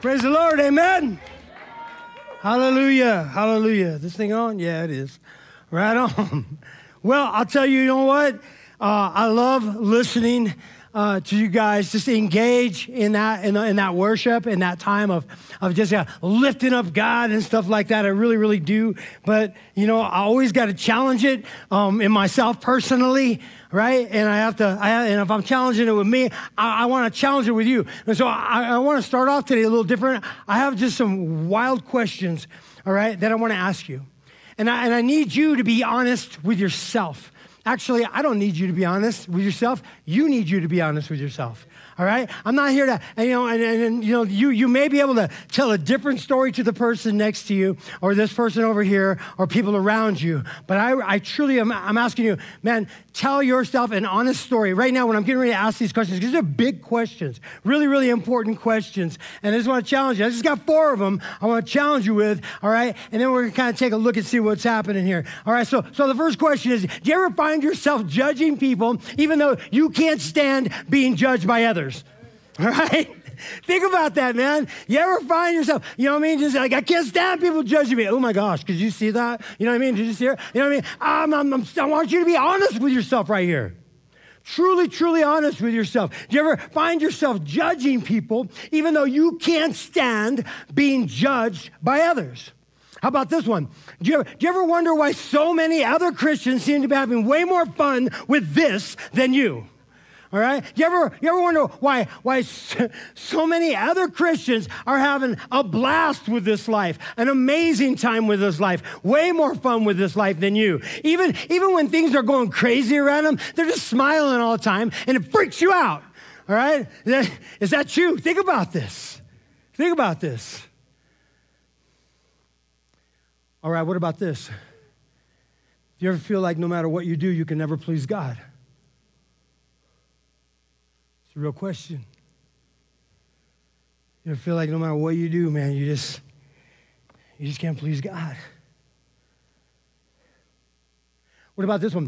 Praise the Lord. Amen. Hallelujah. Hallelujah. This thing on? Yeah, it is. Right on. Well, I'll tell you, you know what? Uh, I love listening uh, to you guys just engage in that in, in, that worship in that time of of just uh, lifting up God and stuff like that. I really really do. But you know, I always got to challenge it um, in myself personally, right? And I have to. I, and if I'm challenging it with me, I, I want to challenge it with you. And so I, I want to start off today a little different. I have just some wild questions, all right, that I want to ask you. And I, and I need you to be honest with yourself. Actually, I don't need you to be honest with yourself. You need you to be honest with yourself. All right? I'm not here to, and, you know, and, and, and, you know, you, you may be able to tell a different story to the person next to you or this person over here or people around you. But I, I truly am, I'm asking you, man, tell yourself an honest story. Right now, when I'm getting ready to ask these questions, because they're big questions, really, really important questions. And I just want to challenge you. I just got four of them I want to challenge you with, all right? And then we're to kind of take a look and see what's happening here. All right, so, so the first question is, do you ever find yourself judging people even though you can't stand being judged by others? All right? Think about that, man. You ever find yourself, you know what I mean? Just like, I can't stand people judging me. Oh my gosh, could you see that? You know what I mean? Did you see it? You know what I mean? I'm, I'm, I'm, i want you to be honest with yourself right here. Truly, truly honest with yourself. Do you ever find yourself judging people even though you can't stand being judged by others? How about this one? Do you, ever, do you ever wonder why so many other Christians seem to be having way more fun with this than you? All right? You ever, you ever wonder why, why so many other Christians are having a blast with this life, an amazing time with this life, way more fun with this life than you? Even, even when things are going crazy around them, they're just smiling all the time and it freaks you out. All right? Is that you? Think about this. Think about this. All right, what about this? Do you ever feel like no matter what you do, you can never please God? It's a real question. You feel like no matter what you do, man, you just you just can't please God. What about this one?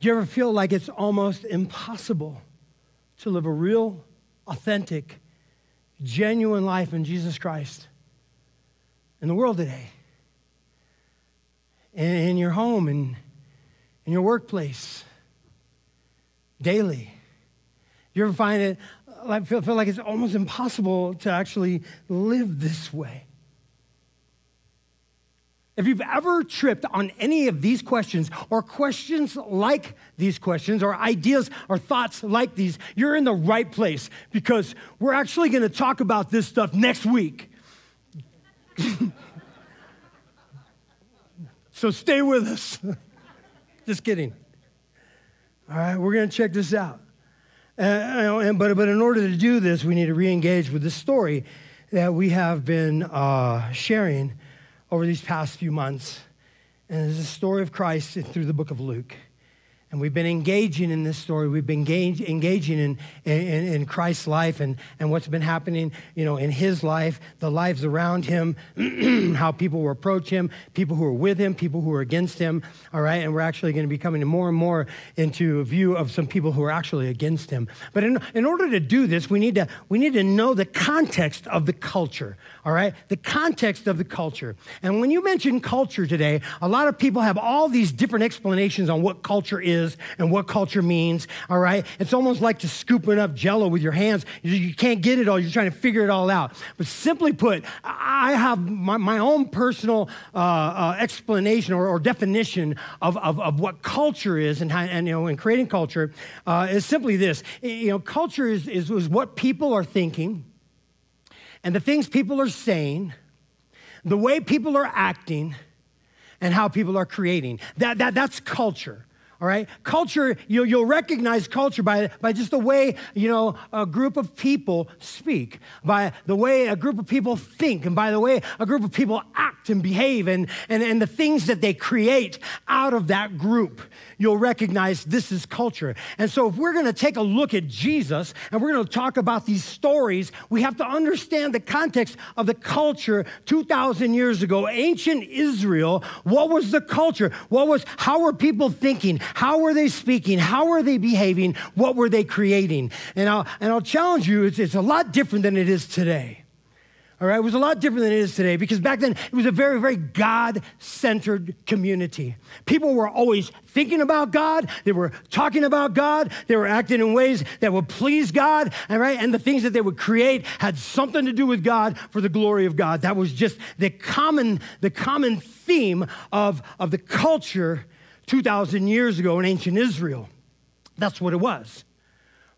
Do you ever feel like it's almost impossible to live a real, authentic, genuine life in Jesus Christ in the world today? In your home and in your workplace, daily. You ever find it, I feel, feel like it's almost impossible to actually live this way? If you've ever tripped on any of these questions or questions like these questions or ideas or thoughts like these, you're in the right place because we're actually going to talk about this stuff next week. so stay with us. Just kidding. All right, we're going to check this out. Uh, but, but in order to do this, we need to re engage with the story that we have been uh, sharing over these past few months. And it's the story of Christ through the book of Luke. And we've been engaging in this story. We've been engage, engaging in, in, in, Christ's life and, and what's been happening, you know, in his life, the lives around him, how people approach him, people who are with him, people who are against him, all right? And we're actually going to be coming more and more into a view of some people who are actually against him. But in, in order to do this, we need to, we need to know the context of the culture, all right? The context of the culture. And when you mention culture today, a lot of people have all these different explanations on what culture is and what culture means, all right? It's almost like just scooping up jello with your hands. You, can't get it all, you're trying to figure it all out. But simply put, I have my, my own personal uh, uh, explanation or, or definition of, of, of, what culture is and, how, and, you know, in creating culture uh, is simply this. You know, culture is, is, is what people are thinking and the things people are saying, the way people are acting, and how people are creating. That, that, that's culture all right culture you'll, you'll recognize culture by, by just the way you know a group of people speak by the way a group of people think and by the way a group of people act and behave and, and, and the things that they create out of that group you'll recognize this is culture and so if we're going to take a look at jesus and we're going to talk about these stories we have to understand the context of the culture 2000 years ago ancient israel what was the culture what was how were people thinking how were they speaking? How were they behaving? What were they creating? And I'll, and I'll challenge you, it's, it's a lot different than it is today. All right, it was a lot different than it is today because back then it was a very, very God centered community. People were always thinking about God, they were talking about God, they were acting in ways that would please God, all right, and the things that they would create had something to do with God for the glory of God. That was just the common, the common theme of, of the culture 2,000 years ago in ancient Israel. That's what it was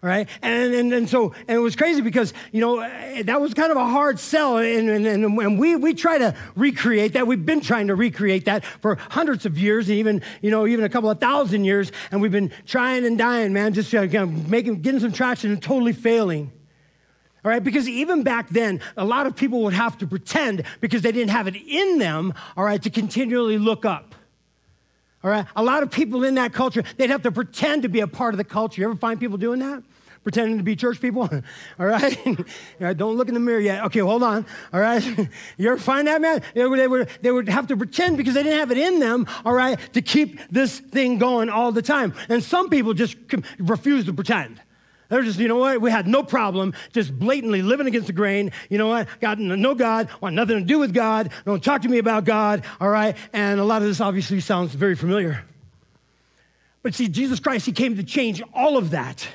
right? And, and, and so, and it was crazy because, you know, eh, that was kind of a hard sell. And, and, and we, we try to recreate that. We've been trying to recreate that for hundreds of years, and even, you know, even a couple of thousand years. And we've been trying and dying, man, just uh, you know, making, getting some traction and totally failing. All right, because even back then, a lot of people would have to pretend because they didn't have it in them, all right, to continually look up. All right, a lot of people in that culture, they'd have to pretend to be a part of the culture. You ever find people doing that? Pretending to be church people? All right? Don't look in the mirror yet. Okay, hold on. All right? You ever find that, man? They would, they, would, they would have to pretend because they didn't have it in them, all right, to keep this thing going all the time. And some people just refuse to pretend. They're just, you know what? We had no problem just blatantly living against the grain. You know what? Got no God, want nothing to do with God. Don't talk to me about God. All right. And a lot of this obviously sounds very familiar. But see, Jesus Christ, He came to change all of that.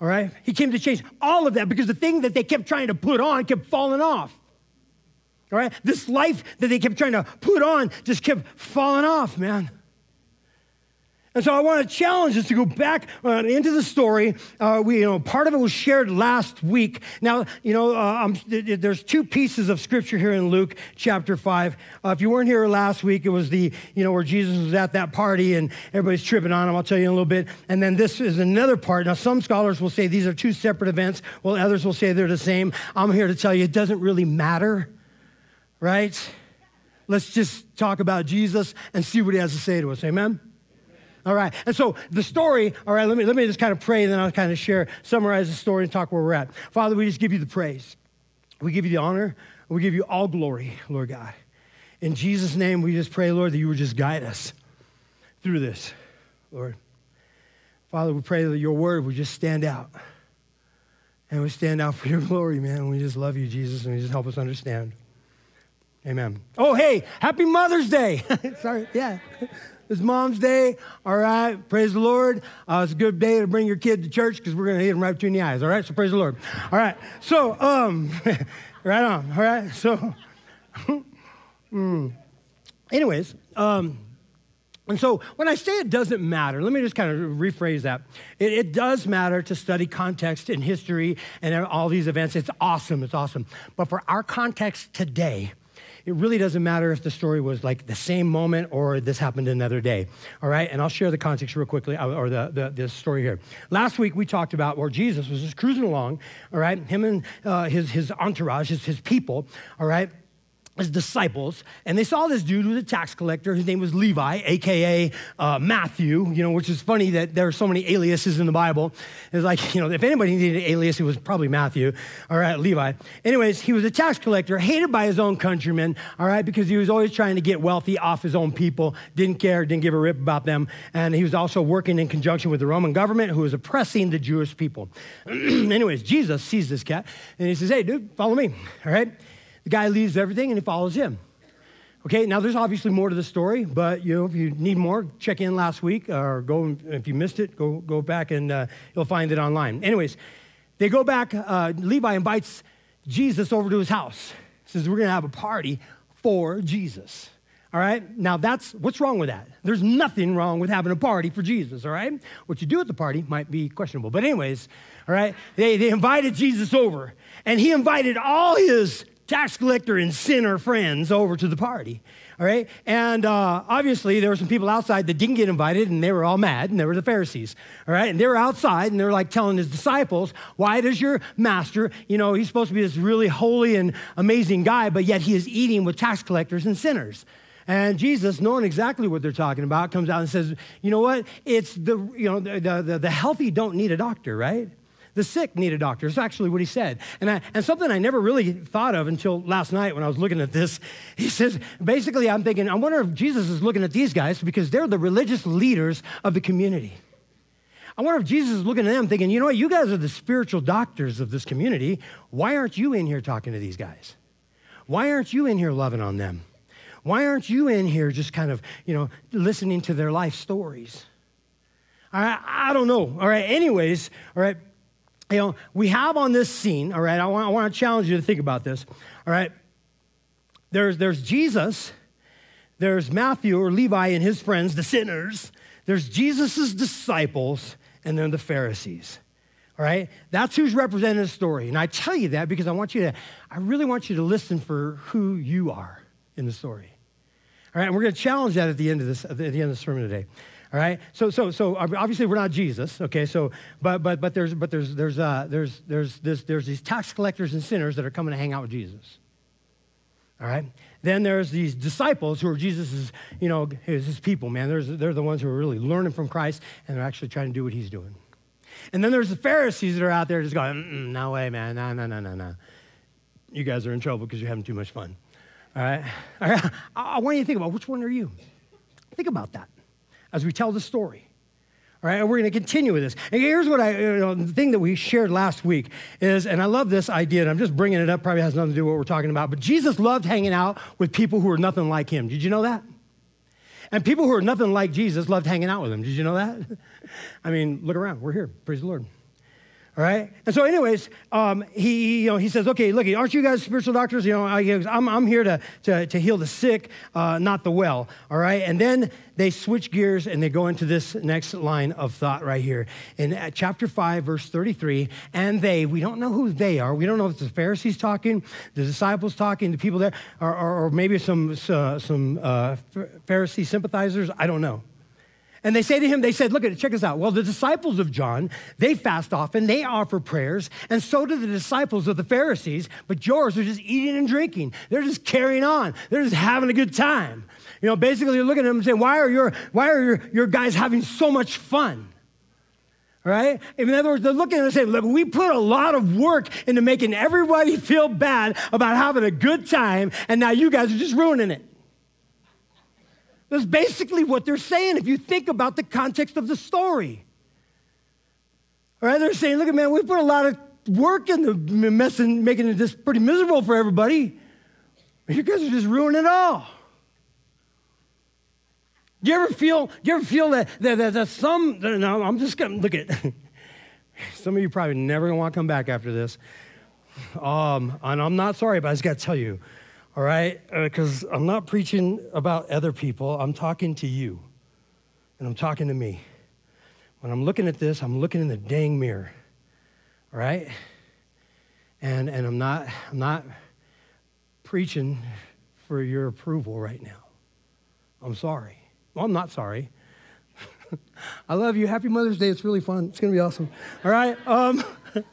All right. He came to change all of that because the thing that they kept trying to put on kept falling off. All right. This life that they kept trying to put on just kept falling off, man. And so I want to challenge us to go back uh, into the story. Uh, we, you know, part of it was shared last week. Now, you know, uh, there's two pieces of scripture here in Luke chapter five. Uh, if you weren't here last week, it was the, you know, where Jesus was at that party and everybody's tripping on him. I'll tell you in a little bit. And then this is another part. Now, some scholars will say these are two separate events, while others will say they're the same. I'm here to tell you it doesn't really matter, right? Let's just talk about Jesus and see what he has to say to us. Amen. All right. And so the story, all right, let me, let me just kind of pray and then I'll kind of share, summarize the story and talk where we're at. Father, we just give you the praise. We give you the honor. We give you all glory, Lord God. In Jesus' name, we just pray, Lord, that you would just guide us through this, Lord. Father, we pray that your word would just stand out. And we stand out for your glory, man. We just love you, Jesus, and we just help us understand. Amen. Oh, hey, happy Mother's Day. Sorry, yeah. It's Mom's Day. All right. Praise the Lord. Uh, it's a good day to bring your kid to church because we're going to hit him right between the eyes. All right. So praise the Lord. All right. So, um, right on. All right. So, mm. anyways, um, and so when I say it doesn't matter, let me just kind of rephrase that. It, it, does matter to study context and history and all these events. It's awesome. It's awesome. But for our context today, it really doesn't matter if the story was like the same moment or this happened another day. All right, and I'll share the context real quickly, uh, or the, the, story here. Last week we talked about where Jesus was just cruising along, all right, him and uh, his, his entourage, his, his people, all right, disciples, and they saw this dude who was a tax collector. His name was Levi, aka uh, Matthew. You know, which is funny that there are so many aliases in the Bible. It's like you know, if anybody needed an alias, it was probably Matthew. All right, Levi. Anyways, he was a tax collector, hated by his own countrymen. All right, because he was always trying to get wealthy off his own people. Didn't care, didn't give a rip about them, and he was also working in conjunction with the Roman government, who was oppressing the Jewish people. Anyways, Jesus sees this cat, and he says, "Hey, dude, follow me." All right. The guy leaves everything and he follows him. Okay, now there's obviously more to the story, but you know, if you need more, check in last week or go, if you missed it, go, go back and uh, you'll find it online. Anyways, they go back, uh, Levi invites Jesus over to his house. He says, We're gonna have a party for Jesus. All right, now that's what's wrong with that. There's nothing wrong with having a party for Jesus, all right? What you do at the party might be questionable. But, anyways, all right, they, they invited Jesus over, and he invited all his tax collector and sinner friends over to the party. All right. And uh, obviously, there were some people outside that didn't get invited, and they were all mad, and they were the Pharisees. All right. And they were outside, and they're like telling his disciples, Why does your master, you know, he's supposed to be this really holy and amazing guy, but yet he is eating with tax collectors and sinners? And Jesus, knowing exactly what they're talking about, comes out and says, You know what? It's the, you know, the, the, the healthy don't need a doctor, right? The sick need a doctor. It's actually what he said. And, I, and something I never really thought of until last night when I was looking at this. He says, basically, I'm thinking, I wonder if Jesus is looking at these guys because they're the religious leaders of the community. I wonder if Jesus is looking at them thinking, you know what, you guys are the spiritual doctors of this community. Why aren't you in here talking to these guys? Why aren't you in here loving on them? Why aren't you in here just kind of, you know, listening to their life stories? I, I don't know. All right, anyways, all right, you know, we have on this scene, all right, I want, I want to challenge you to think about this, all right. There's, there's Jesus, there's Matthew or Levi and his friends, the sinners, there's Jesus' disciples, and then the Pharisees. All right? That's who's representing the story. And I tell you that because I want you to, I really want you to listen for who you are in the story. All right, and we're going to challenge that at the end of this, at the end of the sermon today. All right, so so so obviously we're not Jesus, okay? So but but but there's but there's there's uh, there's there's this there's these tax collectors and sinners that are coming to hang out with Jesus. All right, then there's these disciples who are Jesus's you know his, his people, man. There's, they're the ones who are really learning from Christ and they're actually trying to do what he's doing. And then there's the Pharisees that are out there just going, no way, man, no no no no no. You guys are in trouble because you're having too much fun. All right? All right? I want you to think about which one are you? Think about that as we tell the story. All right, and we're going to continue with this. And here's what I, you know, the thing that we shared last week is, and I love this idea, and I'm just bringing it up, probably has nothing to do with what we're talking about, but Jesus loved hanging out with people who were nothing like him. Did you know that? And people who are nothing like Jesus loved hanging out with him. Did you know that? I mean, look around. We're here. Praise the Lord. All right. And so, anyways, um, he, you know, he says, okay, look, aren't you guys spiritual doctors? You know, I, am I'm here to, to, to heal the sick, uh, not the well. All right. And then they switch gears and they go into this next line of thought right here in uh, chapter 5, verse 33. And they, we don't know who they are. We don't know if it's the Pharisees talking, the disciples talking, the people there, or, or, or maybe some, uh, some uh, Pharisee sympathizers. I don't know. And they say to him, they said, look at it, check this out. Well, the disciples of John, they fast often, they offer prayers, and so do the disciples of the Pharisees, but yours are just eating and drinking. They're just carrying on. They're just having a good time. You know, basically you're looking at them and saying, why are your, why are your, your guys having so much fun? Right? In other words, they're looking at them and saying, look, we put a lot of work into making everybody feel bad about having a good time, and now you guys are just ruining it. That's basically what they're saying if you think about the context of the story. All right, they're saying, look at man, we put a lot of work into messing, making this pretty miserable for everybody. You guys are just ruining it all. Do you ever feel, do you ever feel that, that, that, that some, no, I'm just gonna look at, some of you probably never gonna want to come back after this. Um, and I'm not sorry, but I just gotta tell you, all right? Because uh, I'm not preaching about other people, I'm talking to you, and I'm talking to me. When I'm looking at this, I'm looking in the dang mirror, all right? And, and I'm, not, I'm not preaching for your approval right now. I'm sorry. Well, I'm not sorry. I love you. Happy Mother's Day. It's really fun. It's going to be awesome. All right? Um,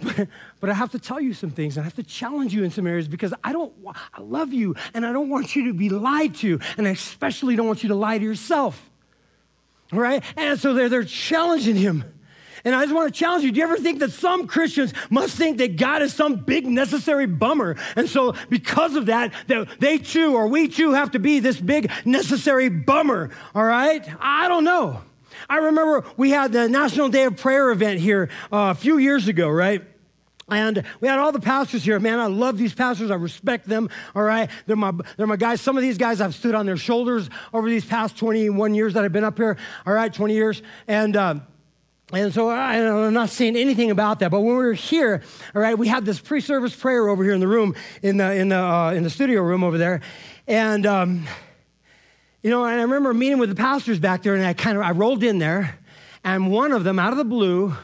but I have to tell you some things. I have to challenge you in some areas because I don't, I love you and I don't want you to be lied to. And I especially don't want you to lie to yourself. All right? And so they're, they're challenging him. And I just want to challenge you. Do you ever think that some Christians must think that God is some big necessary bummer? And so because of that, that they too or we too have to be this big necessary bummer. All right? I don't know. I remember we had the National Day of Prayer event here uh, a few years ago, right? And we had all the pastors here. Man, I love these pastors. I respect them. All right. They're my, they're my guys. Some of these guys I've stood on their shoulders over these past 21 years that I've been up here. All right, 20 years. And, um, and so I, am not saying anything about that, but when we were here, all right, we had this pre-service prayer over here in the room, in the in the uh, in the studio room over there, and um, you know, and I remember meeting with the pastors back there, and I kind of I rolled in there, and one of them, out of the blue,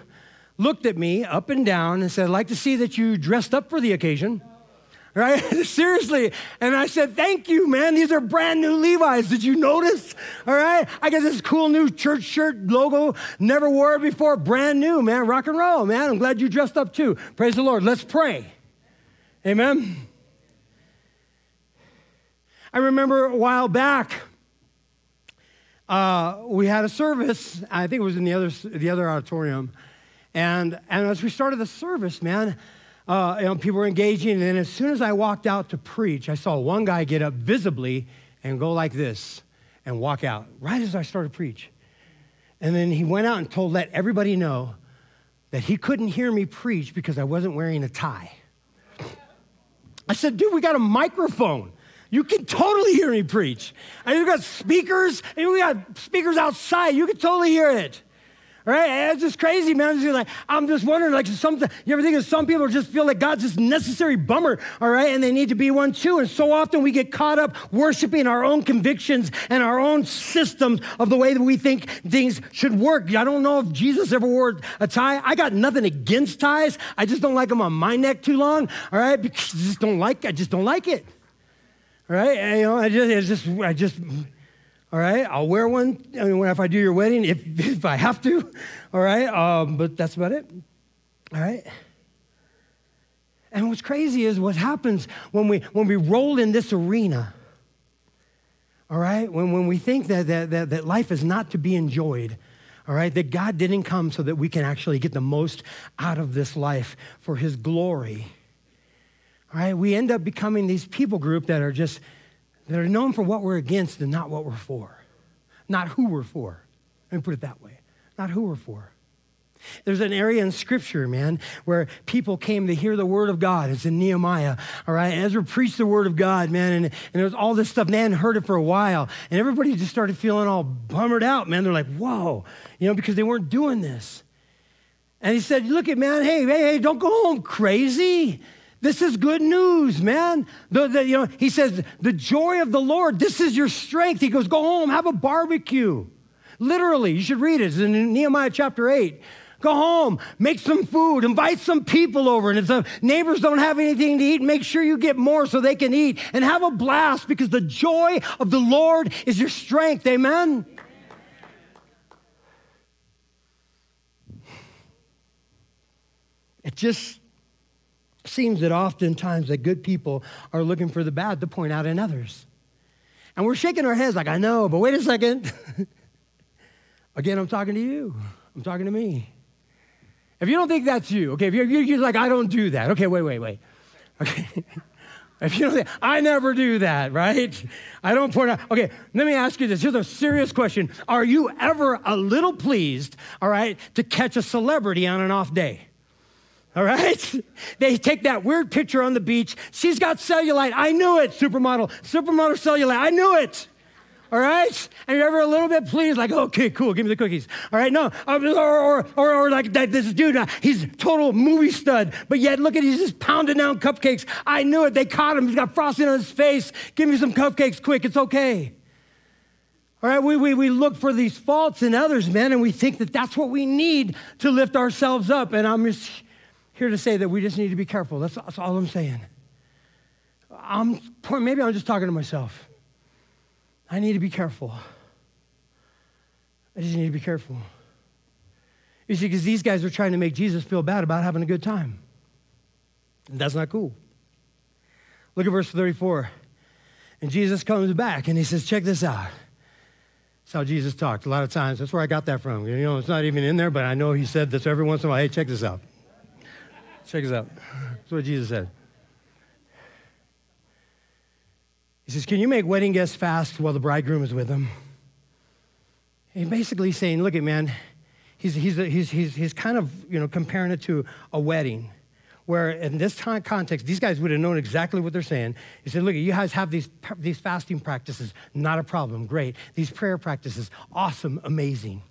looked at me up and down and said, I'd like to see that you dressed up for the occasion. Right? Seriously. And I said, Thank you, man. These are brand new Levi's. Did you notice? All right. I got this cool new church shirt logo. Never wore it before. Brand new, man. Rock and roll, man. I'm glad you dressed up too. Praise the Lord. Let's pray. Amen. I remember a while back, uh, we had a service. I think it was in the other, the other auditorium. And, and as we started the service, man, uh, you know, people were engaging. And then as soon as I walked out to preach, I saw one guy get up visibly and go like this and walk out right as I started to preach. And then he went out and told, let everybody know that he couldn't hear me preach because I wasn't wearing a tie. I said, dude, we got a microphone. You can totally hear me preach. And you got speakers, and we got speakers outside. You can totally hear it. Right? It's just crazy, man. Just like, I'm just wondering, like, some, you ever think of some people just feel like God's this necessary bummer, all right? And they need to be one too. And so often we get caught up worshiping our own convictions and our own systems of the way that we think things should work. I don't know if Jesus ever wore a tie. I got nothing against ties. I just don't like them on my neck too long, all right? Because I just don't like, I just don't like it. Right? You know, I just, I just, I just, all right, I'll wear one I mean, if I do your wedding, if, if I have to. All right, um, but that's about it. All right. And what's crazy is what happens when we when we roll in this arena. All right, when, when we think that, that, that, that life is not to be enjoyed, all right, that God didn't come so that we can actually get the most out of this life for His glory. Right, we end up becoming these people group that are just that are known for what we're against and not what we're for, not who we're for. Let me put it that way not who we're for. There's an area in scripture, man, where people came to hear the word of God. It's in Nehemiah, all right? Ezra preached the word of God, man, and, and there was all this stuff. Man heard it for a while, and everybody just started feeling all bummered out, man. They're like, whoa, you know, because they weren't doing this. And he said, look at, man, hey, hey, hey, don't go home crazy. This is good news, man. The, the, you know, he says, the joy of the Lord, this is your strength. He goes, go home, have a barbecue. Literally, you should read it. It's in Nehemiah chapter 8. Go home, make some food, invite some people over. And if the neighbors don't have anything to eat, make sure you get more so they can eat and have a blast because the joy of the Lord is your strength. Amen? It just seems that oftentimes that good people are looking for the bad to point out in others. And we're shaking our heads like, I know, but wait a second. Again, I'm talking to you. I'm talking to me. If you don't think that's you, okay, if you're, you're like, I don't do that, okay, wait, wait, wait. Okay. if you don't think, I never do that, right? I don't point out. Okay, let me ask you this. Here's a serious question. Are you ever a little pleased, all right, to catch a celebrity on an off day? All right? They take that weird picture on the beach. She's got cellulite. I knew it, supermodel. Supermodel cellulite. I knew it. All right? And you're ever a little bit pleased, like, okay, cool, give me the cookies. All right? No. Or, or, or, or like that, this dude, uh, he's total movie stud, but yet look at, he's just pounding down cupcakes. I knew it. They caught him. He's got frosting on his face. Give me some cupcakes quick. It's okay. All right, we, we, we look for these faults in others, man, and we think that that's what we need to lift ourselves up. And I'm just here to say that we just need to be careful. That's, that's all I'm saying. I'm, maybe I'm just talking to myself. I need to be careful. I just need to be careful. You see, because these guys are trying to make Jesus feel bad about having a good time. And that's not cool. Look at verse 34. And Jesus comes back and he says, Check this out. That's how Jesus talked a lot of times. That's where I got that from. You know, it's not even in there, but I know he said this every once in a while. Hey, check this out. Check this out. That's what Jesus said. He says, Can you make wedding guests fast while the bridegroom is with them? He's basically saying, Look at man, he's, he's, he's, he's, he's kind of you know, comparing it to a wedding. Where in this time context, these guys would have known exactly what they're saying. He said, Look, you guys have these, these fasting practices, not a problem, great. These prayer practices, awesome, amazing.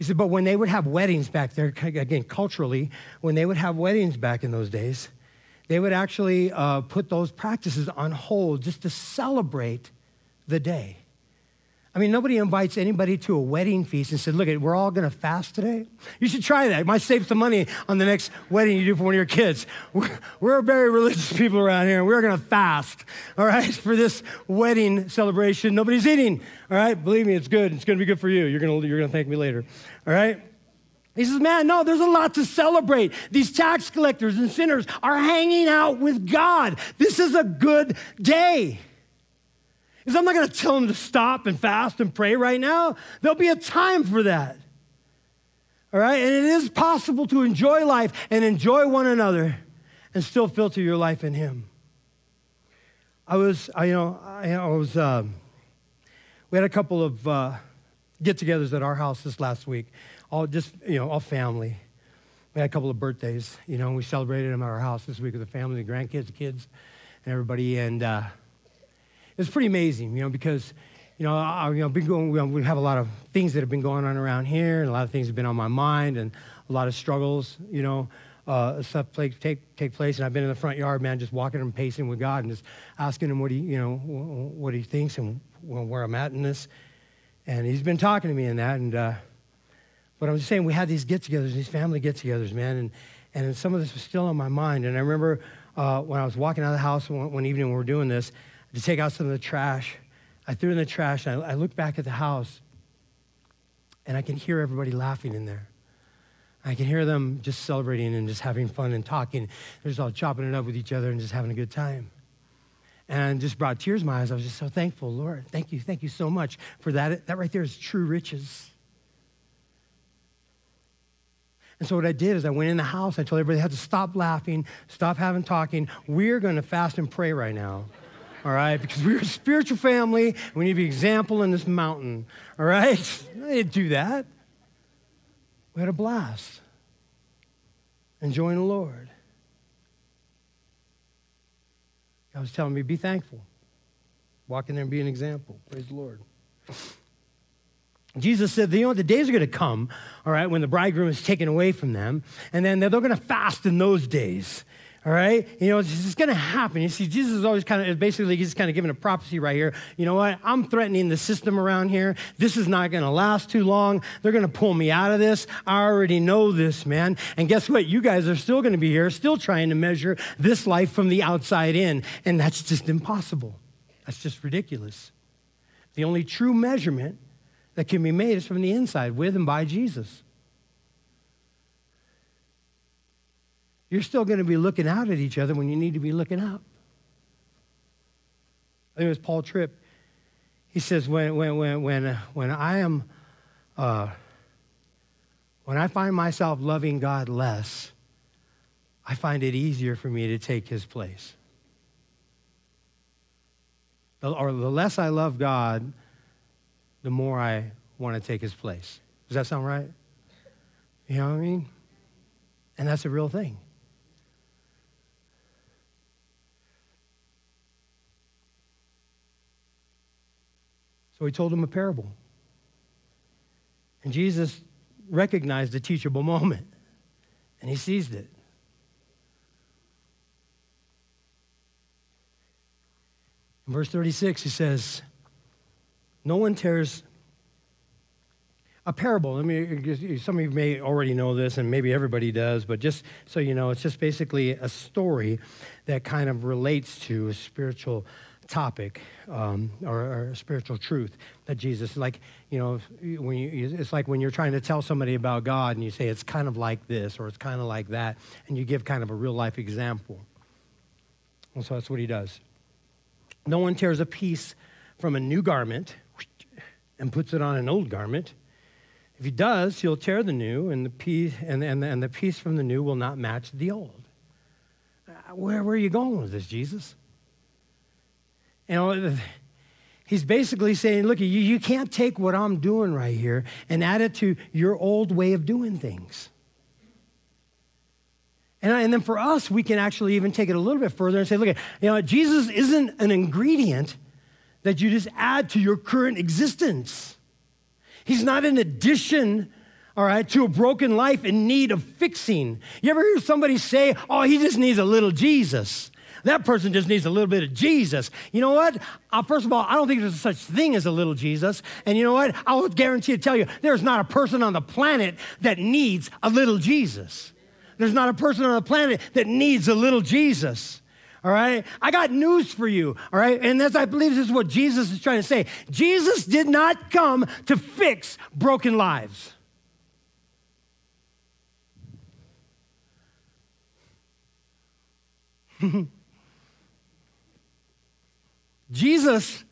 He said, But when they would have weddings back there, again, culturally, when they would have weddings back in those days, they would actually uh, put those practices on hold just to celebrate the day. I mean, nobody invites anybody to a wedding feast and said, Look, we're all going to fast today. You should try that. It might save some money on the next wedding you do for one of your kids. We're, we're very religious people around here, and we're going to fast, all right, for this wedding celebration. Nobody's eating, all right? Believe me, it's good. It's going to be good for you. You're going you're going to thank me later, all right? He says, Man, no, there's a lot to celebrate. These tax collectors and sinners are hanging out with God. This is a good day. Says, I'm not going to tell them to stop and fast and pray right now. There'll be a time for that. All right? And it is possible to enjoy life and enjoy one another and still filter your life in Him. I was, I, you know, I, I was, uh, we had a couple of uh, get-togethers at our house this last week. All just you know, all family. We had a couple of birthdays, you know, and we celebrated them at our house this week with the family, the grandkids, the kids, and everybody. And uh, it's pretty amazing, you know, because you know, I, you know, been going, we have a lot of things that have been going on around here, and a lot of things have been on my mind, and a lot of struggles, you know, uh, stuff take, take, take place. And I've been in the front yard, man, just walking and pacing with God and just asking him what he, you know, what he thinks and where I'm at in this. And he's been talking to me in that. And, uh, but I'm just saying, we had these get togethers, these family get togethers, man. And, and some of this was still on my mind. And I remember uh, when I was walking out of the house one, one evening when we were doing this, to take out some of the trash I threw in the trash. I, I look back at the house, and I can hear everybody laughing in there. I can hear them just celebrating and just having fun and talking. They're just all chopping it up with each other and just having a good time. And just brought tears to my eyes. I was just so thankful, Lord. Thank you, thank you so much for that. That right there is true riches. And so what I did is I went in the house. I told everybody they had to stop laughing, stop having talking. We're going to fast and pray right now all right? Because we're a spiritual family. We need to be example in this mountain, all right? I didn't do that. We had a blast enjoying the Lord. God was telling me, be thankful. Walk in there and be an example. Praise the Lord. Jesus said, you know, the days are going to come, all right, when the bridegroom is taken away from them, and then they're going to fast in those days. All right? You know, it's, it's going to happen. You see, Jesus is always kind of, basically, he's kind of giving a prophecy right here. You know what? I'm threatening the system around here. This is not going to last too long. They're going to pull me out of this. I already know this, man. And guess what? You guys are still going to be here, still trying to measure this life from the outside in. And that's just impossible. That's just ridiculous. The only true measurement that can be made is from the inside, with and by Jesus. You're still going to be looking out at each other when you need to be looking up. I think it was Paul Tripp. He says, when, when, when, when, uh, when I am, uh, when I find myself loving God less, I find it easier for me to take his place. Or the less I love God, the more I want to take his place. Does that sound right? You know what I mean? And that's a real thing. So he told him a parable. And Jesus recognized a teachable moment, and he seized it. In verse 36, he says, No one tears a parable. I mean, some of you may already know this, and maybe everybody does, but just so you know, it's just basically a story that kind of relates to a spiritual topic um, or, or, spiritual truth that Jesus, like, you know, when you, it's like when you're trying to tell somebody about God and you say it's kind of like this or it's kind of like that, and you give kind of a real life example. And so that's what he does. No one tears a piece from a new garment and puts it on an old garment. If he does, he'll tear the new, and the piece, and, and, and the piece from the new will not match the old. Uh, where, where are you going with this, Jesus? You know, he's basically saying, look, you, you can't take what I'm doing right here and add it to your old way of doing things. And, and then for us, we can actually even take it a little bit further and say, look, you know, Jesus isn't an ingredient that you just add to your current existence. He's not an addition, all right, to a broken life in need of fixing. You ever hear somebody say, oh, he just needs a little Jesus? That person just needs a little bit of Jesus. You know what? Uh, first of all, I don't think there's such thing as a little Jesus. And you know what? I'll guarantee to tell you, there's not a person on the planet that needs a little Jesus. There's not a person on the planet that needs a little Jesus. All right? I got news for you. All right? And as I believe this is what Jesus is trying to say. Jesus did not come to fix broken lives. Jesus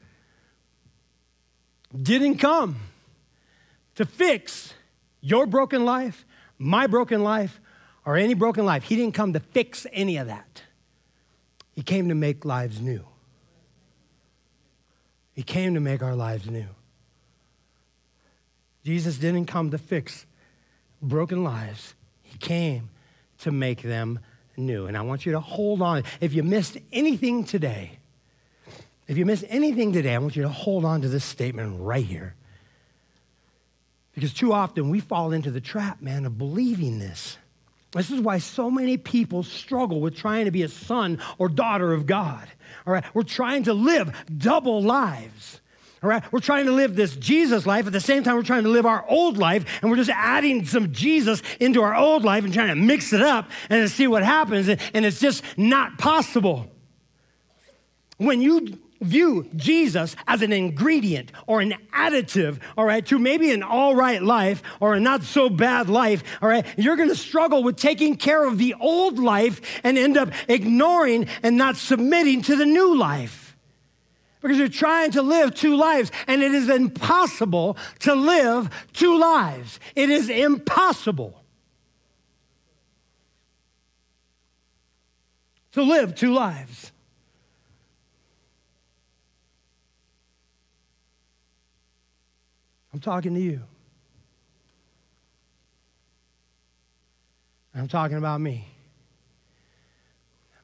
didn't come to fix your broken life, my broken life, or any broken life. He didn't come to fix any of that. He came to make lives new. He came to make our lives new. Jesus didn't come to fix broken lives, He came to make them new. And I want you to hold on. If you missed anything today, if you miss anything today, I want you to hold on to this statement right here. Because too often we fall into the trap, man, of believing this. This is why so many people struggle with trying to be a son or daughter of God. All right, we're trying to live double lives. All right, we're trying to live this Jesus life at the same time we're trying to live our old life, and we're just adding some Jesus into our old life and trying to mix it up and see what happens, and it's just not possible. When you view Jesus as an ingredient or an additive, all right, to maybe an all right life or a not so bad life, all right, you're going to struggle with taking care of the old life and end up ignoring and not submitting to the new life because you're trying to live two lives, and it is impossible to live two lives. It is impossible to live two lives. I'm talking to you. I'm talking about me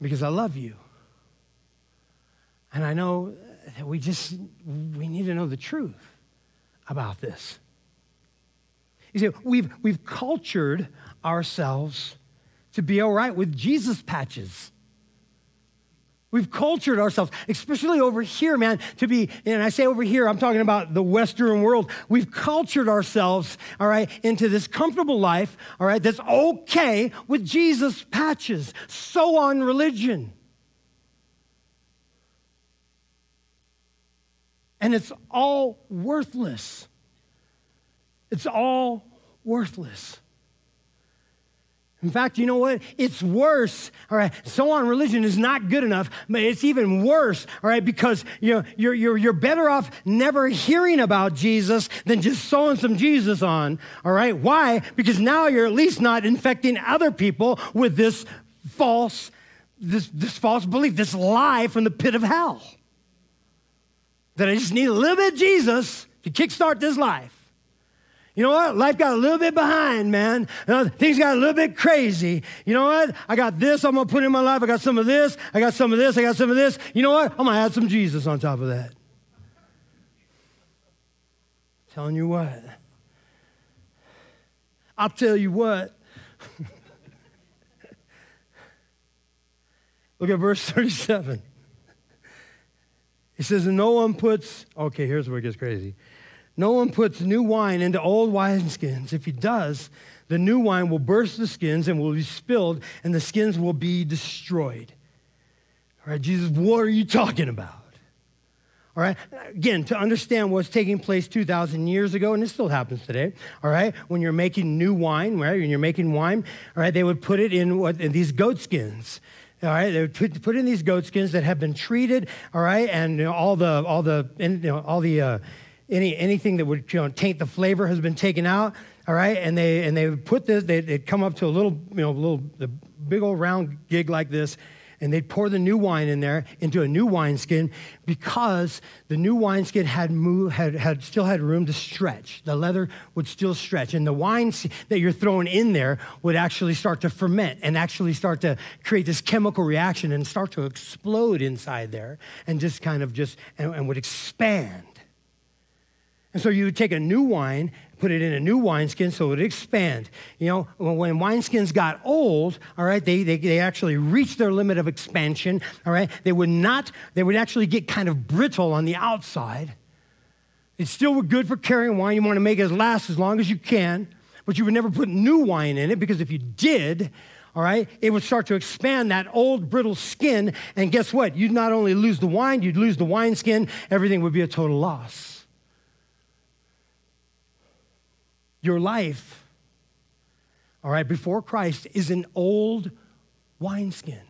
because I love you. And I know that we just we need to know the truth about this. You see, we've we've cultured ourselves to be all right with Jesus patches. We've cultured ourselves, especially over here, man, to be, and I say over here, I'm talking about the Western world. We've cultured ourselves, all right, into this comfortable life, all right, that's okay with Jesus patches. So on religion. And it's all worthless. It's all worthless. In fact, you know what? It's worse. All right. So on religion is not good enough, but it's even worse. All right. Because you know, you're, you're, you're better off never hearing about Jesus than just sewing some Jesus on. All right. Why? Because now you're at least not infecting other people with this false, this, this false belief, this lie from the pit of hell that I just need a little bit of Jesus to kickstart this life. You know what? Life got a little bit behind, man. You know, things got a little bit crazy. You know what? I got this I'm going to put in my life. I got some of this. I got some of this. I got some of this. You know what? I'm going to add some Jesus on top of that. Telling you what. I'll tell you what. Look at verse 37. He says, no one puts, okay, here's where it gets crazy. No one puts new wine into old wineskins. If he does, the new wine will burst the skins and will be spilled, and the skins will be destroyed. All right, Jesus, what are you talking about? All right, again, to understand what's taking place 2,000 years ago, and it still happens today, all right, when you're making new wine, right, when you're making wine, all right, they would put it in, what, in these goat skins. All right, they would put, put in these goat skins that have been treated. All right, and you know, all the all the and, you know, all the uh, any anything that would you know, taint the flavor has been taken out. All right, and they and they would put this. They, would come up to a little you know little the big old round gig like this, and they'd pour the new wine in there into a new wineskin because the new wineskin had, move, had, had still had room to stretch. The leather would still stretch, and the wine that you're throwing in there would actually start to ferment and actually start to create this chemical reaction and start to explode inside there and just kind of just and, and would expand. And so you would take a new wine put it in a new wineskin so it would expand. You know, when wineskins got old, all right, they, they, they actually reached their limit of expansion, all right? They would not, they would actually get kind of brittle on the outside. It still good for carrying wine. You want to make it last as long as you can, but you would never put new wine in it because if you did, all right, it would start to expand that old brittle skin. And guess what? You'd not only lose the wine, you'd lose the wineskin. Everything would be a total loss. Your life, all right, before Christ is an old wineskin.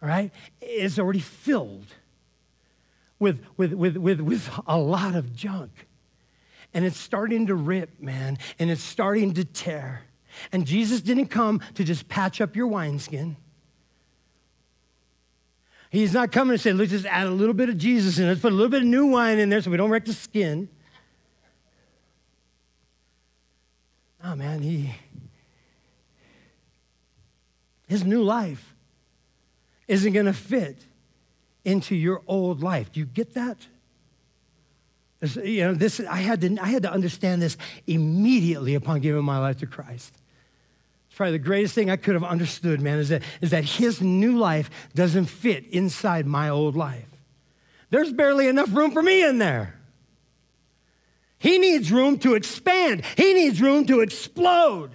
All right? It's already filled with, with, with, with, with a lot of junk. And it's starting to rip, man, and it's starting to tear. And Jesus didn't come to just patch up your wineskin. He's not coming to say, let's just add a little bit of Jesus in. Let's put a little bit of new wine in there so we don't wreck the skin. Oh man, he his new life isn't going to fit into your old life. Do you get that? This, you know, this I had to I had to understand this immediately upon giving my life to Christ. It's probably the greatest thing I could have understood, man, is that, is that his new life doesn't fit inside my old life. There's barely enough room for me in there. He needs room to expand, he needs room to explode.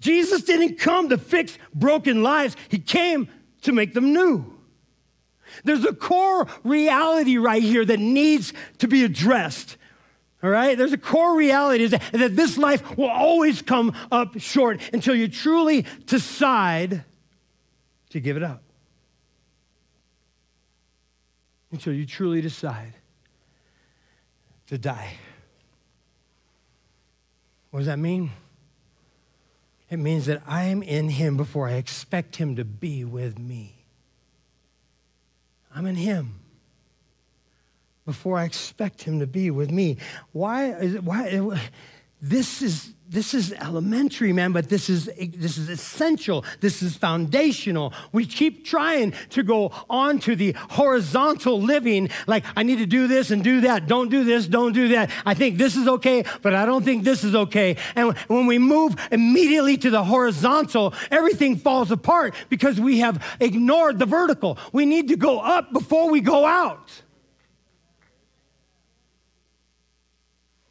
Jesus didn't come to fix broken lives, he came to make them new. There's a core reality right here that needs to be addressed. All right? There's a core reality that, that this life will always come up short until you truly decide to give it up. Until you truly decide to die. What does that mean? It means that I'm in Him before I expect Him to be with me. I'm in Him before I expect him to be with me. Why is it, why this is this is elementary, man, but this is this is essential. This is foundational. We keep trying to go on to the horizontal living, like I need to do this and do that. Don't do this, don't do that. I think this is okay, but I don't think this is okay. And when we move immediately to the horizontal, everything falls apart because we have ignored the vertical. We need to go up before we go out.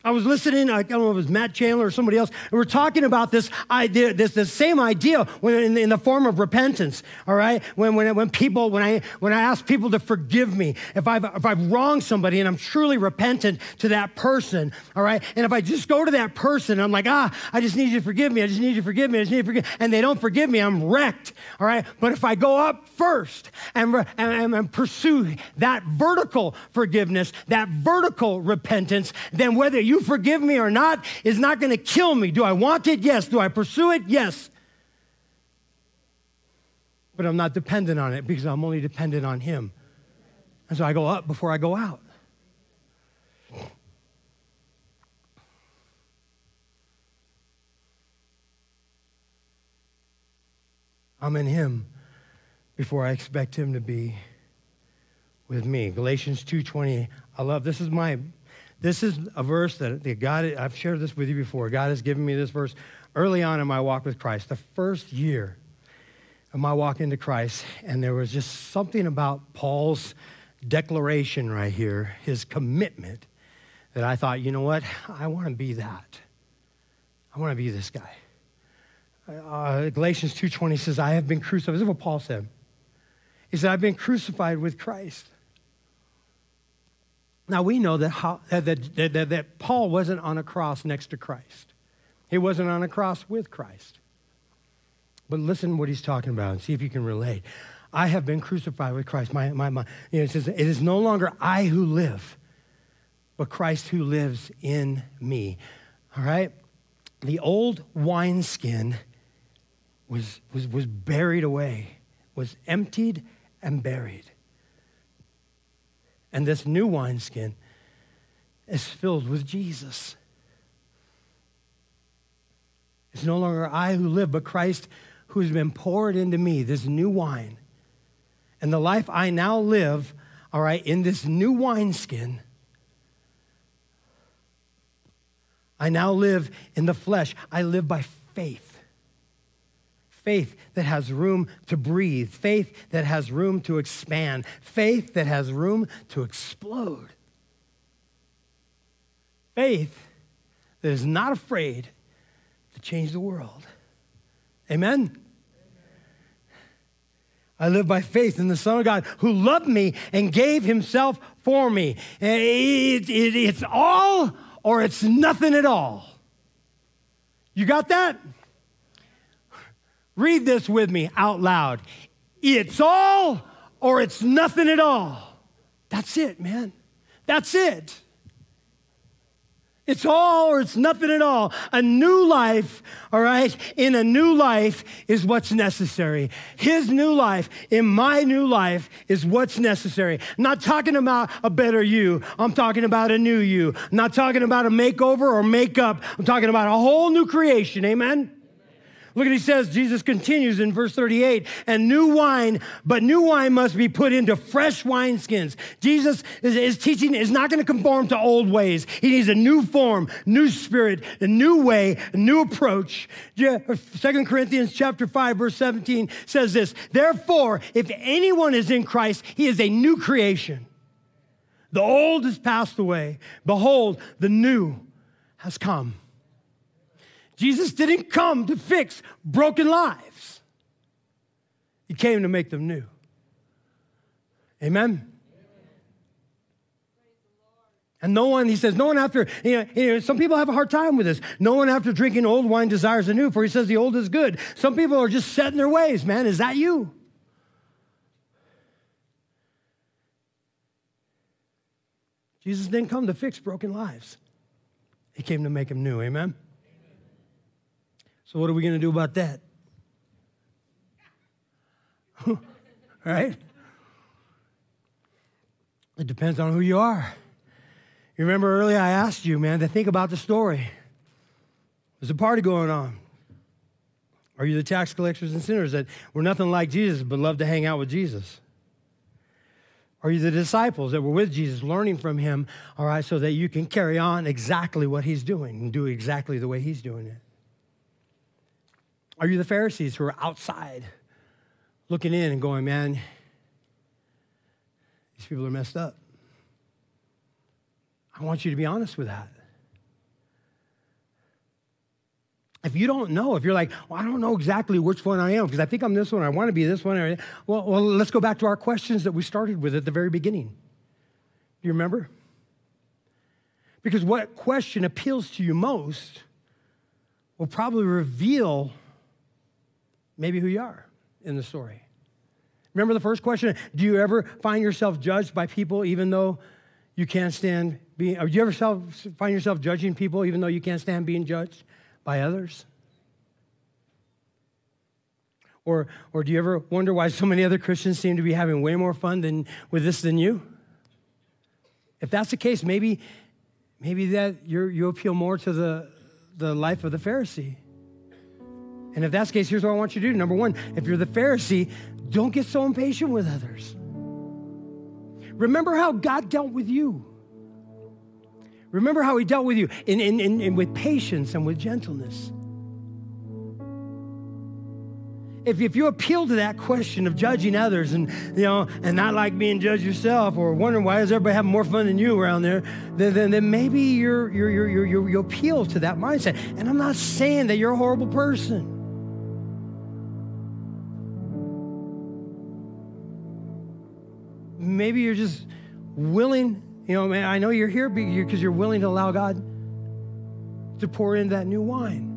I was listening, I don't know if it was Matt Chandler or somebody else, and we're talking about this idea, this, this same idea when in, in the form of repentance, all right? When, when, when people, when I, when I ask people to forgive me, if I've, if I've wronged somebody and I'm truly repentant to that person, all right? And if I just go to that person, I'm like, ah, I just need you to forgive me, I just need you to forgive me, I just need you to forgive, and they don't forgive me, I'm wrecked, all right? But if I go up first and, and, and pursue that vertical forgiveness, that vertical repentance, then whether you you forgive me or not is not going to kill me. Do I want it? Yes. Do I pursue it? Yes. But I'm not dependent on it because I'm only dependent on Him. And so I go up before I go out. I'm in Him before I expect Him to be with me. Galatians 2:20. I love this is my this is a verse that God, I've shared this with you before. God has given me this verse early on in my walk with Christ, the first year of my walk into Christ. And there was just something about Paul's declaration right here, his commitment, that I thought, you know what? I want to be that. I want to be this guy. Uh, Galatians 2.20 says, I have been crucified. This is what Paul said. He said, I've been crucified with Christ. Now we know that, how, that, that, that, that Paul wasn't on a cross next to Christ. He wasn't on a cross with Christ. But listen what he's talking about and see if you can relate. I have been crucified with Christ. My, my, my, you know, it says, it is no longer I who live, but Christ who lives in me. All right? The old wineskin was, was, was buried away, was emptied and buried. And this new wineskin is filled with Jesus. It's no longer I who live, but Christ who has been poured into me, this new wine. And the life I now live, all right, in this new wineskin, I now live in the flesh. I live by faith faith that has room to breathe, faith that has room to expand, faith that has room to explode. Faith that is not afraid to change the world. Amen? I live by faith in the Son of God who loved me and gave himself for me. It, it, it's all or it's nothing at all. You got that? Read this with me out loud. It's all or it's nothing at all. That's it, man. That's it. It's all or it's nothing at all. A new life, all right, in a new life is what's necessary. His new life in my new life is what's necessary. I'm not talking about a better you. I'm talking about a new you. I'm not talking about a makeover or makeup. I'm talking about a whole new creation. Amen? Look at he says, Jesus continues in verse 38, and new wine, but new wine must be put into fresh wineskins. Jesus is, is teaching is not going to conform to old ways. He needs a new form, new spirit, a new way, a new approach. Second Corinthians chapter 5, verse 17 says this, therefore, if anyone is in Christ, he is a new creation. The old has passed away. Behold, the new has come. Jesus didn't come to fix broken lives, He came to make them new. Amen. And no one, he says, no one after, you know, you know, some people have a hard time with this. No one after drinking old wine desires the new, for he says the old is good. Some people are just set in their ways, man. Is that you? Jesus didn't come to fix broken lives, he came to make them new. Amen. So, what are we going to do about that? right? It depends on who you are. You remember earlier I asked you, man, to think about the story. There's a party going on. Are you the tax collectors and sinners that were nothing like Jesus but love to hang out with Jesus? Are you the disciples that were with Jesus, learning from him, all right, so that you can carry on exactly what he's doing and do exactly the way he's doing it? Are you the Pharisees who are outside looking in and going, man, these people are messed up? I want you to be honest with that. If you don't know, if you're like, well, I don't know exactly which one I am because I think I'm this one, I want to be this one. Well, well, let's go back to our questions that we started with at the very beginning. Do you remember? Because what question appeals to you most will probably reveal maybe who you are in the story. Remember the first question? Do you ever find yourself judged by people even though you can't stand being, or do you ever self, find yourself judging people even though you can't stand being judged by others? Or, or do you ever wonder why so many other Christians seem to be having way more fun than, with this than you? If that's the case, maybe, maybe that you you appeal more to the, the life of the Pharisee. And if that's the case, here's what I want you to do. Number one, if you're the Pharisee, don't get so impatient with others. Remember how God dealt with you. Remember how he dealt with you in, in, in, in with patience and with gentleness. If, if you appeal to that question of judging others and you know and not like being judged yourself or wondering why does everybody have more fun than you around there, then, then, then maybe you're, you're, you're, you're, you appeal to that mindset. And I'm not saying that you're a horrible person. Maybe you're just willing, you know, man, I know you're here because you're willing to allow God to pour in that new wine.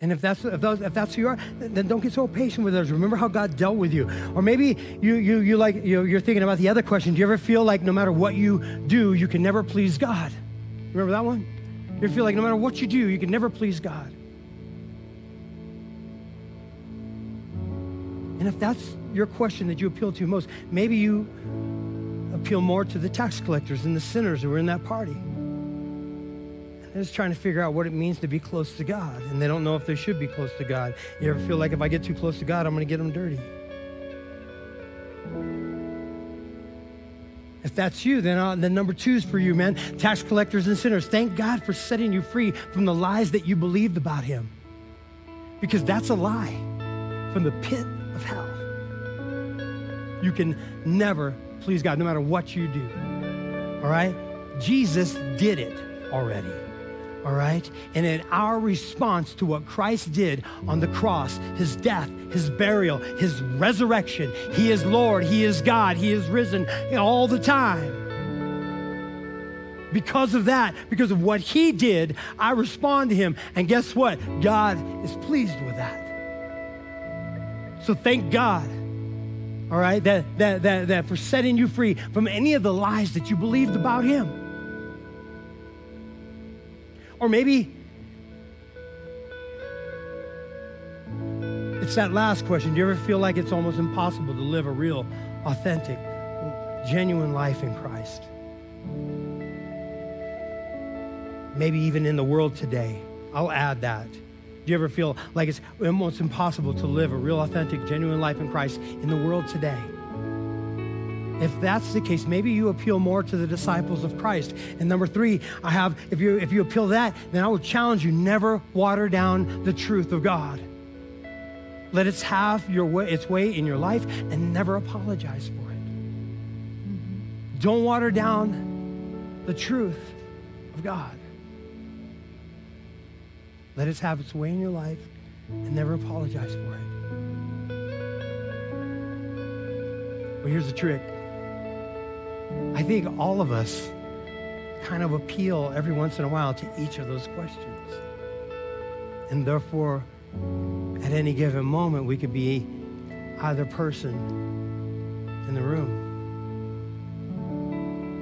And if that's, if, that's, if that's who you are, then don't get so patient with others. Remember how God dealt with you. Or maybe you, you, you like, you, you're thinking about the other question. Do you ever feel like no matter what you do, you can never please God? Remember that one? You feel like no matter what you do, you can never please God. And if that's your question that you appeal to most. Maybe you appeal more to the tax collectors and the sinners who were in that party. They're just trying to figure out what it means to be close to God, and they don't know if they should be close to God. You ever feel like if I get too close to God, I'm going to get them dirty? If that's you, then, uh, number two is for you, man. Tax collectors and sinners. Thank God for setting you free from the lies that you believed about Him. Because that's a lie from the pit of hell. You can never please God, no matter what you do. All right? Jesus did it already. All right? And in our response to what Christ did on the cross, his death, his burial, his resurrection, he is Lord, he is God, he is risen all the time. Because of that, because of what he did, I respond to him. And guess what? God is pleased with that. So thank God all right, that, that, that, that for setting you free from any of the lies that you believed about him. Or maybe it's that last question. Do you ever feel like it's almost impossible to live a real, authentic, genuine life in Christ? Maybe even in the world today. I'll add that. Do you ever feel like it's almost impossible to live a real, authentic, genuine life in Christ in the world today? If that's the case, maybe you appeal more to the disciples of Christ. And number three, I have, if you if you appeal that, then I would challenge you, never water down the truth of God. Let it have your way, its way in your life and never apologize for it. Mm-hmm. Don't water down the truth of God. Let it have its way in your life and never apologize for it. Well, here's the trick. I think all of us kind of appeal every once in a while to each of those questions. And therefore, at any given moment, we could be either person in the room.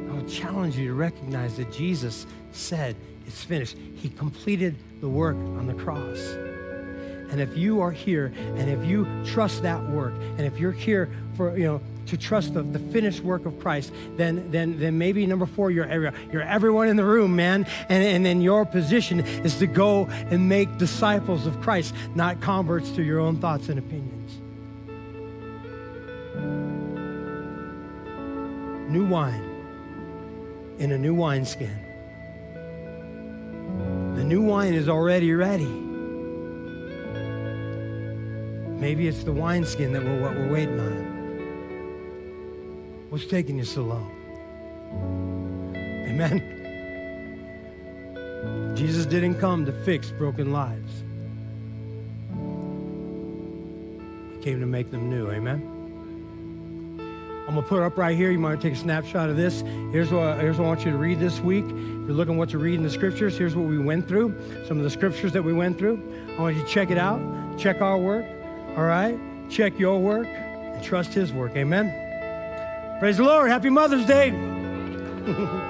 I would challenge you to recognize that Jesus said, It's finished. He completed the work on the cross. And if you are here and if you trust that work, and if you're here for, you know, to trust the, the finished work of Christ, then, then, then maybe number four, you're, you're everyone in the room, man. And, and then your position is to go and make disciples of Christ, not converts to your own thoughts and opinions. New wine in a new wineskin. New wine is already ready. Maybe it's the wineskin that we're what we're waiting on. What's taking you so long? Amen. Jesus didn't come to fix broken lives. He came to make them new. Amen. I'm gonna put it up right here. You might take a snapshot of this. Here's what, here's what I want you to read this week. You're looking what to read in the scriptures, here's what we went through. Some of the scriptures that we went through. I want you to check it out. Check our work. All right. Check your work and trust His work. Amen. Praise the Lord. Happy Mother's Day.